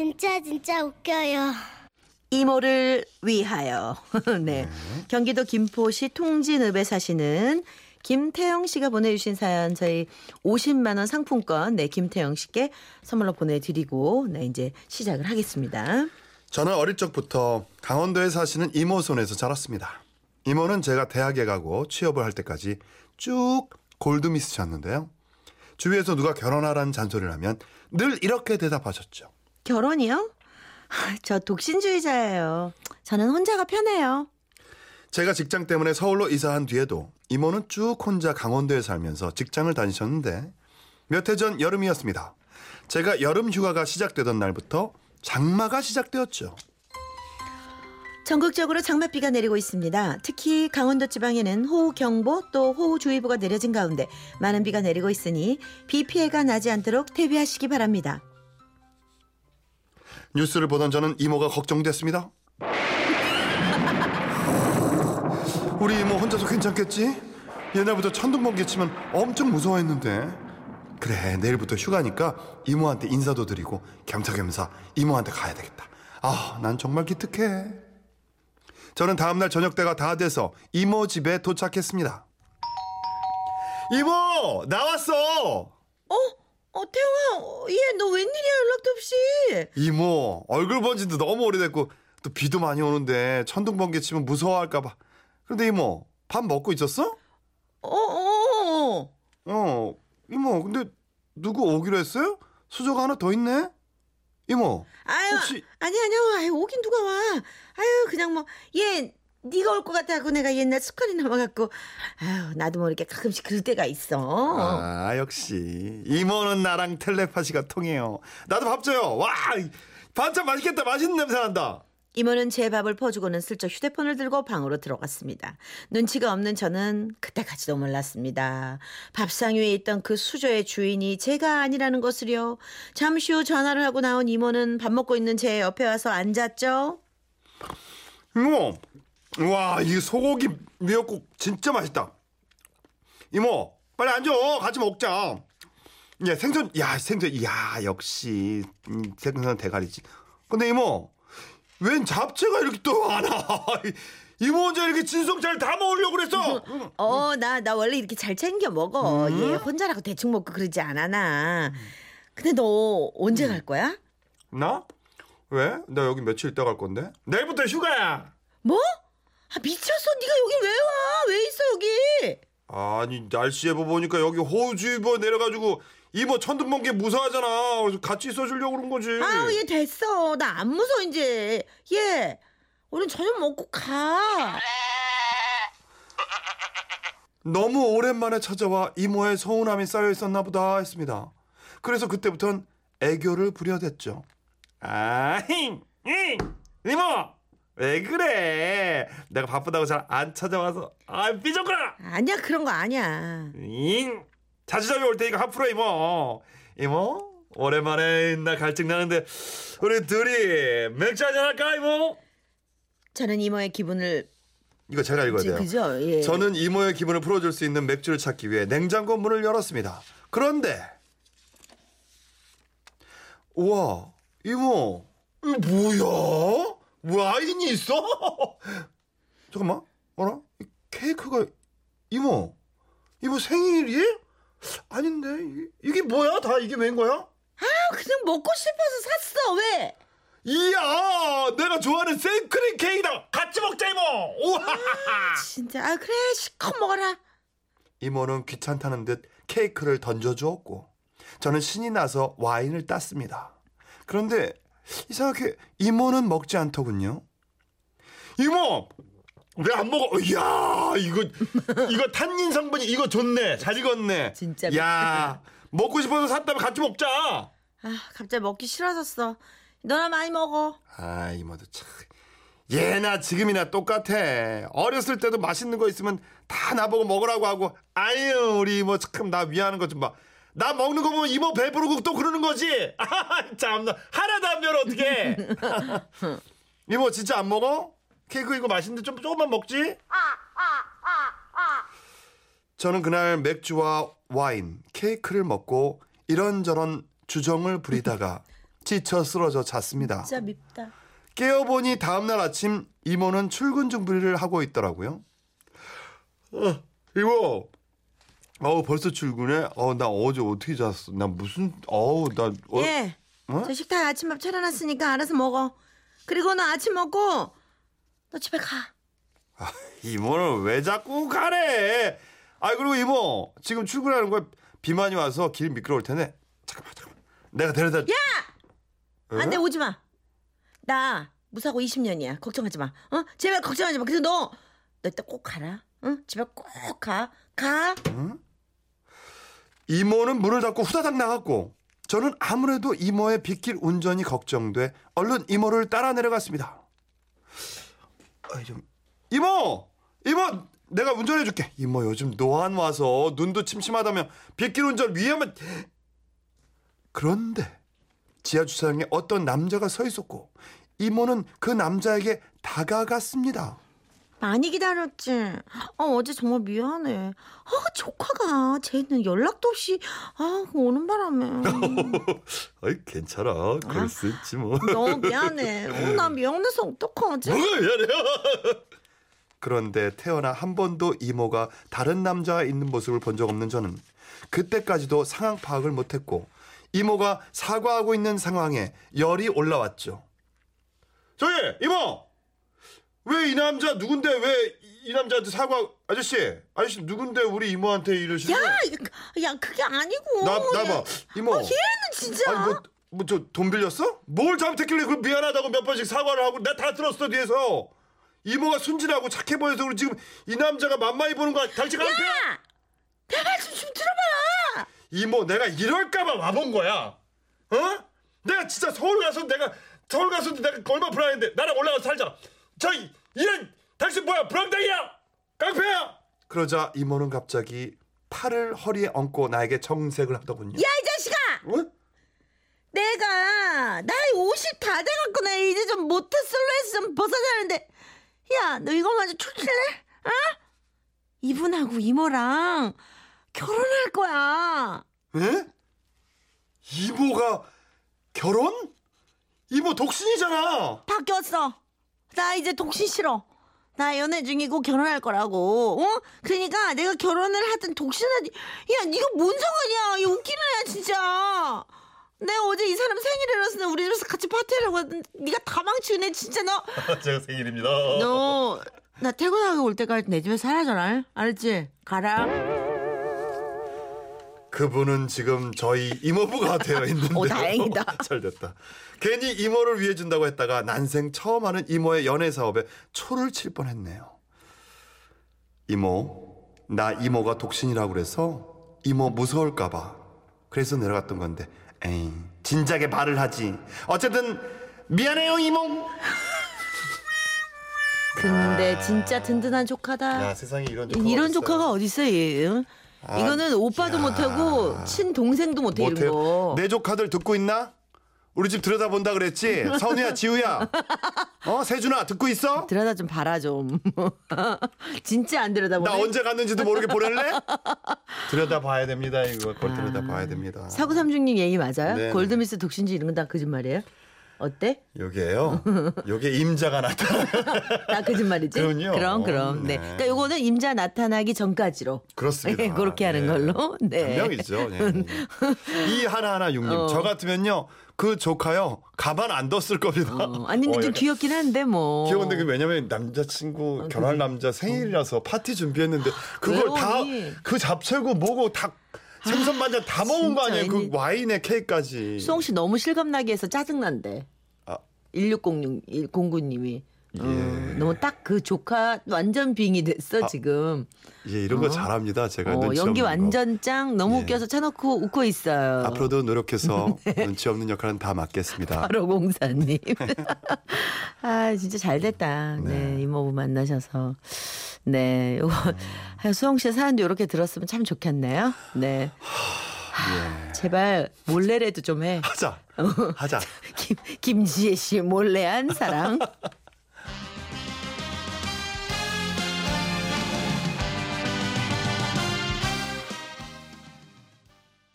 진짜 진짜 웃겨요. 이모를 위하여. 네. 경기도 김포시 통진읍에 사시는 김태영 씨가 보내주신 사연 저희 50만 원 상품권 네 김태영 씨께 선물로 보내드리고 네 이제 시작을 하겠습니다. 저는 어릴 적부터 강원도에 사시는 이모 손에서 자랐습니다. 이모는 제가 대학에 가고 취업을 할 때까지 쭉 골드미스셨는데요. 주위에서 누가 결혼하라는 잔소리를 하면 늘 이렇게 대답하셨죠. 결혼이요? 하, 저 독신주의자예요. 저는 혼자가 편해요. 제가 직장 때문에 서울로 이사한 뒤에도 이모는 쭉 혼자 강원도에 살면서 직장을 다니셨는데 몇 해 전 여름이었습니다. 제가 여름 휴가가 시작되던 날부터 장마가 시작되었죠. 전국적으로 장맛비가 내리고 있습니다. 특히 강원도 지방에는 호우경보 또 호우주의보가 내려진 가운데 많은 비가 내리고 있으니 비 피해가 나지 않도록 대비하시기 바랍니다. 뉴스를 보던 저는 이모가 걱정됐습니다. 우리 이모 혼자서 괜찮겠지? 옛날부터 천둥번개 치면 엄청 무서워했는데. 그래 내일부터 휴가니까 이모한테 인사도 드리고 겸사겸사 이모한테 가야 되겠다. 아, 난 정말 기특해. 저는 다음날 저녁 때가 다 돼서 이모 집에 도착했습니다. 이모 나왔어. 어? 어 태영아 얘 너 웬일이야 연락도 없이 이모 얼굴 본 지도 너무 오래됐고 또 비도 많이 오는데 천둥 번개 치면 무서워할까봐. 그런데 이모 밥 먹고 있었어? 어 어 어 이모 근데 누구 오기로 했어요? 수저가 하나 더 있네? 이모 아유 혹시- 아니 아니요. 아유 오긴 누가 와. 아유 그냥 뭐 얘 네가 올 것 같다고 내가 옛날 습관이 남아갖고 아유 나도 모르게 가끔씩 그럴 때가 있어 아 역시 이모는 나랑 텔레파시가 통해요 나도 밥 줘요 와 반찬 맛있겠다 맛있는 냄새 난다 이모는 제 밥을 퍼주고는 슬쩍 휴대폰을 들고 방으로 들어갔습니다. 눈치가 없는 저는 그때까지도 몰랐습니다. 밥상 위에 있던 그 수저의 주인이 제가 아니라는 것을요. 잠시 후 전화를 하고 나온 이모는 밥 먹고 있는 제 옆에 와서 앉았죠. 이모 와 이 소고기 미역국 진짜 맛있다 이모 빨리 앉아 같이 먹자 야 생선 야 생선 야 역시 음, 생선 대가리지 근데 이모 웬 잡채가 이렇게 또 많아 이모 혼자 이렇게 진성잘 다 먹으려고 그랬어 어, 나, 나 원래 이렇게 잘 챙겨 먹어. 얘 혼자라고 대충 먹고 그러지 않아, 나. 근데 너 언제 갈 거야? 나? 왜? 나 여기 며칠 있다 갈 건데 내일부터 휴가야 뭐? 아, 미쳤어. 네가 여기 왜 와? 왜 있어, 여기? 아니 날씨 예보 보니까 여기 호우주의보 내려가지고 이모 천둥 번개 무서워하잖아 그래서 같이 있어주려고 그런 거지 아우 얘 됐어 나 안 무서워 이제 얘 오늘 저녁 먹고 가 너무 오랜만에 찾아와 이모의 서운함이 쌓여 있었나 보다 했습니다. 그래서 그때부턴 애교를 부려댔죠. 아, 힝, 힝, 이모, 왜 그래? 내가 바쁘다고 잘 안 찾아와서 아 삐졌구나. 아니야 그런 거 아니야 잉, 자주 자주 올 테니까 하프로 이모. 이모, 오랜만에 나 갈증 나는데 우리 둘이 맥주 한잔 할까 이모? 저는 이모의 기분을 이거 제가 읽어야 돼요. 그죠 예. 저는 이모의 기분을 풀어줄 수 있는 맥주를 찾기 위해 냉장고 문을 열었습니다. 그런데 우와 이모 이거 뭐야? 와인이 있어? 잠깐만 어라? 이 케이크가 이모 이모 생일이? 아닌데 이게, 뭐야? 다 이게 웬 거야? 아, 그냥 먹고 싶어서 샀어 왜 이야 내가 좋아하는 생크림 케이크다 같이 먹자 이모 우와 진짜 아 그래 실컷 먹어라 이모는 귀찮다는 듯 케이크를 던져주었고 저는 신이 나서 와인을 땄습니다. 그런데 이상하게 이모는 먹지 않더군요. 이모 왜 안 먹어? 이야 이거 이거 탄닌 성분이 이거 좋네 잘 익었네. 진짜 야 먹고 싶어서 샀다면 같이 먹자. 아 갑자기 먹기 싫어졌어 너나 많이 먹어 아 이모도 참 예나 지금이나 똑같아. 어렸을 때도 맛있는 거 있으면 다 나보고 먹으라고 하고 아유 우리 이모 참 나 위하는 거좀 봐. 나 먹는 거 보면 이모 배부르고 또 그러는 거지. 아, 참나 하나도 안 배워 어떻게? 이모 진짜 안 먹어? 케이크 이거 맛있는데 좀 조금만 먹지? 저는 그날 맥주와 와인, 케이크를 먹고 이런저런 주정을 부리다가 지쳐 쓰러져 잤습니다. 진짜 밉다. 깨어보니 다음날 아침 이모는 출근 준비를 하고 있더라고요. 어, 이모. 어우 벌써 출근해? 어, 나 어제 어떻게 잤어? 나 무슨 어우 나 어, 예. 어? 저 식탁에 아침밥 차려놨으니까 알아서 먹어. 그리고 너 아침 먹고 너 집에 가. 이모는 왜 자꾸 가래? 아 그리고 이모 지금 출근하는 거야 비만이 와서 길 미끄러울 텐데 잠깐만 잠깐만 내가 데려다 야! 안돼 오지 마. 나 무사고 20년이야. 걱정하지 마. 어? 제발 걱정하지 마. 그래서 너, 너 이따 꼭 가라. 응? 집에 꼭 가. 가. 이모는 문을 닫고 후다닥 나갔고 저는 아무래도 이모의 빗길 운전이 걱정돼 얼른 이모를 따라 내려갔습니다. 좀 이모 이모 내가 운전해 줄게. 이모 요즘 노안 와서 눈도 침침하다며 빗길 운전 위험한 그런데 지하 주차장에 어떤 남자가 서 있었고 이모는 그 남자에게 다가갔습니다. 많이 기다렸지. 어, 어제 정말 미안해. 아, 조카가 쟤는 연락도 없이 아, 오는 바람에. 어이 괜찮아. 그럴 수 있지 뭐. 너무 미안해. 어, 나 미안해서 어떡하지? 미안해요. 그런데 태어나 한 번도 이모가 다른 남자와 있는 모습을 본 적 없는 저는 그때까지도 상황 파악을 못했고 이모가 사과하고 있는 상황에 열이 올라왔죠. 저기 이모 왜 이 남자 누군데 왜 이 남자한테 사과 아저씨 아저씨 누군데 우리 이모한테 이러시는 야? 야, 그게 아니고. 나 나봐 야, 이모 얘는 진짜. 아니 뭐 뭐 저 돈 빌렸어? 뭘 잘못했길래 그 미안하다고 몇 번씩 사과를 하고 내가 다 들었어 뒤에서 이모가 순진하고 착해 보여서 그럼 지금 이 남자가 만만히 보는 거야 당신 깡패야 야! 내 말씀 좀 들어봐. 이모 내가 이럴까봐 와본 거야 어? 내가 진짜 서울 가서 내가 서울 가서도 내가 얼마 불안했는데 나랑 올라가서 살자 저 이- 이런 당신 뭐야 불황당이야 깡패야 그러자 이모는 갑자기 팔을 허리에 얹고 나에게 정색을 하더군요 야, 이 자식아! 어? 내가 나이 50 다 돼갖고 나 이제 좀 모태 솔로에서 좀 벗어야 하는데 야 너 이거 먼저 출출래? 어? 이분하고 이모랑 결혼할 거야 에? 이모가 결혼? 이모 독신이잖아. 바뀌었어 나 이제 독신 싫어 나 연애 중이고 결혼할 거라고 어? 그러니까 내가 결혼을 하든 독신하든 야 네가 뭔 상관이야 이 웃기는 애야 진짜 내가 어제 이 사람 생일이라서 우리 집에서 같이 파티하려고 했는데 네가 다 망치네 진짜 너 제가 생일입니다. 너 나 퇴근하고 올 때까지 내 집에 살아줘라 알았지? 가라 그분은 지금 저희 이모부가 되어 있는데요. 오, 다행이다. 잘 됐다. 괜히 이모를 위해 준다고 했다가 난생 처음 하는 이모의 연애 사업에 초를 칠 뻔했네요. 이모, 나 이모가 독신이라고 그래서 이모 무서울까봐 그래서 내려갔던 건데, 에이, 진작에 말을 하지. 어쨌든 미안해요 이모. 근데 진짜 든든한 조카다 세상에 이런 조카가 이런 어딨어요. 조카가 어딨어 얘 응? 아, 이거는 오빠도 야. 못하고 친동생도 못해 이런 못해요. 거 내 조카들 듣고 있나? 우리 집 들여다본다 그랬지? 선우야, 지우야. 어, 세준아, 듣고 있어? 들여다 좀 봐라 좀 진짜 안 들여다보네 나 언제 갔는지도 모르게 보낼래? 들여다봐야 됩니다, 이거. 그걸 들여다봐야 됩니다. 사구삼중님 얘기 맞아요? 네네. 골드미스 독신지 이런 건 다 거짓말이에요? 어때? 요게요. 요게 임자가 나타나. 다 거짓말이지? 그럼요. 그럼 그럼 네. 네. 그러니까 요거는 임자 나타나기 전까지로 그렇습니다. 네, 그렇게 하는 네. 걸로 네. 분명이죠. 네. 이 하나하나 육님. 어. 저 같으면요, 그 조카요, 가만 안 뒀을 겁니다. 어, 아니 근데 어, 좀 약간 귀엽긴 한데 뭐 귀여운데 그 왜냐면 남자친구 결혼할 남자 생일이라서 파티 준비했는데 그걸 다? 그 잡채고 뭐고 다 생선 반찬 다 먹은 거 아니에요? 그. 와인에 케이크까지. 수홍 씨 너무 실감나게 해서 짜증난대. 아. 1606 공구님이 어, 예. 너무 딱 그 조카 완전 빙이 됐어 지금. 예, 이런 거 잘합니다. 제가 어, 연기. 완전 짱 너무 예. 웃겨서 차놓고 웃고 있어요. 앞으로도 노력해서 눈치 없는 역할은 다 맡겠습니다. 바로 공사님. 아 진짜 잘 됐다. 네. 이모부 만나셔서. 네, 요거 음. 수홍 씨의 사연도 이렇게 들었으면 참 좋겠네요. 네. 예. 제발 몰래라도 좀 해. 하자. 하자. 김 김지혜 씨 몰래 한 사랑.